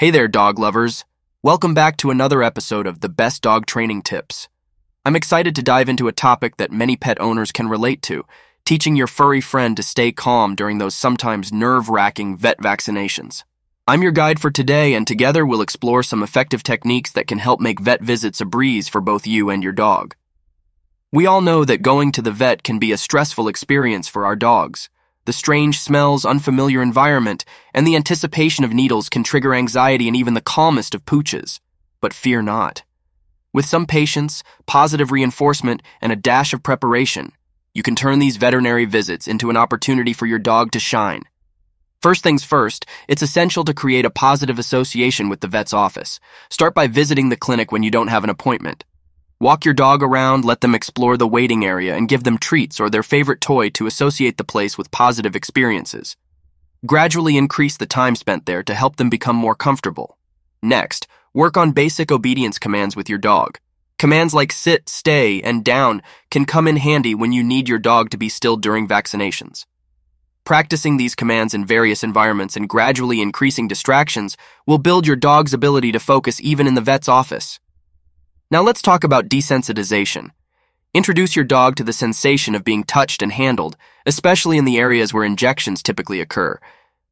Hey there, dog lovers. Welcome back to another episode of the Best Dog Training Tips. I'm excited to dive into a topic that many pet owners can relate to teaching your furry friend to stay calm during those sometimes nerve wracking vet vaccinations. I'm your guide for today, and together we'll explore some effective techniques that can help make vet visits a breeze for both you and your dog. We all know that going to the vet can be a stressful experience for our dogs. The strange smells, unfamiliar environment, and the anticipation of needles can trigger anxiety in even the calmest of pooches. But fear not. With some patience, positive reinforcement, and a dash of preparation, you can turn these veterinary visits into an opportunity for your dog to shine. First things first, it's essential to create a positive association with the vet's office. Start by visiting the clinic when you don't have an appointment. Walk your dog around, let them explore the waiting area, and give them treats or their favorite toy to associate the place with positive experiences. Gradually increase the time spent there to help them become more comfortable. Next, work on basic obedience commands with your dog. Commands like sit, stay, and down can come in handy when you need your dog to be still during vaccinations. Practicing these commands in various environments and gradually increasing distractions will build your dog's ability to focus even in the vet's office. Now let's talk about desensitization. Introduce your dog to the sensation of being touched and handled, especially in the areas where injections typically occur.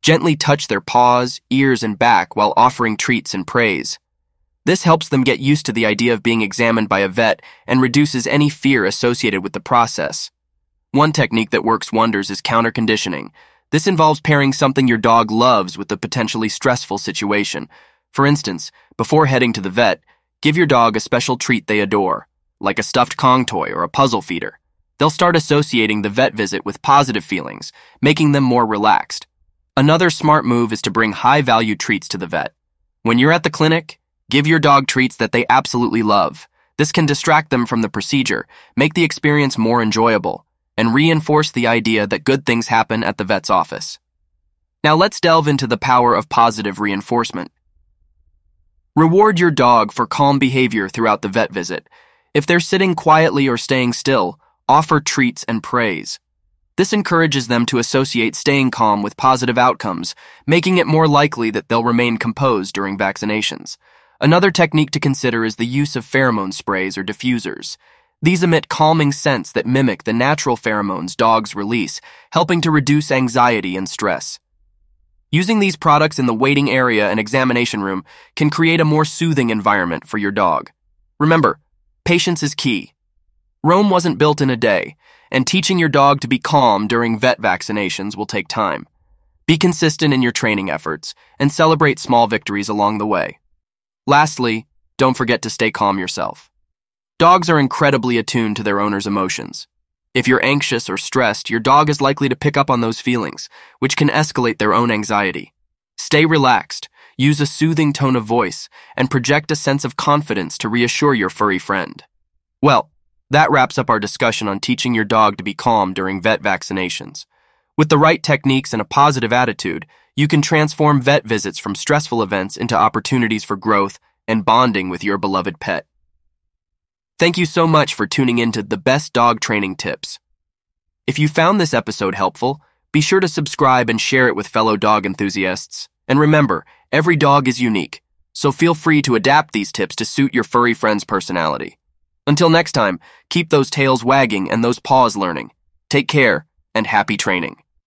Gently touch their paws, ears, and back while offering treats and praise. This helps them get used to the idea of being examined by a vet and reduces any fear associated with the process. One technique that works wonders is counter conditioning. This involves pairing something your dog loves with a potentially stressful situation. For instance, before heading to the vet, Give your dog a special treat they adore, like a stuffed Kong toy or a puzzle feeder. They'll start associating the vet visit with positive feelings, making them more relaxed. Another smart move is to bring high value treats to the vet. When you're at the clinic, give your dog treats that they absolutely love. This can distract them from the procedure, make the experience more enjoyable, and reinforce the idea that good things happen at the vet's office. Now let's delve into the power of positive reinforcement. Reward your dog for calm behavior throughout the vet visit. If they're sitting quietly or staying still, offer treats and praise. This encourages them to associate staying calm with positive outcomes, making it more likely that they'll remain composed during vaccinations. Another technique to consider is the use of pheromone sprays or diffusers. These emit calming scents that mimic the natural pheromones dogs release, helping to reduce anxiety and stress. Using these products in the waiting area and examination room can create a more soothing environment for your dog. Remember, patience is key. Rome wasn't built in a day, and teaching your dog to be calm during vet vaccinations will take time. Be consistent in your training efforts and celebrate small victories along the way. Lastly, don't forget to stay calm yourself. Dogs are incredibly attuned to their owner's emotions. If you're anxious or stressed, your dog is likely to pick up on those feelings, which can escalate their own anxiety. Stay relaxed, use a soothing tone of voice, and project a sense of confidence to reassure your furry friend. Well, that wraps up our discussion on teaching your dog to be calm during vet vaccinations. With the right techniques and a positive attitude, you can transform vet visits from stressful events into opportunities for growth and bonding with your beloved pet. Thank you so much for tuning in to the best dog training tips. If you found this episode helpful, be sure to subscribe and share it with fellow dog enthusiasts. And remember, every dog is unique, so feel free to adapt these tips to suit your furry friend's personality. Until next time, keep those tails wagging and those paws learning. Take care and happy training.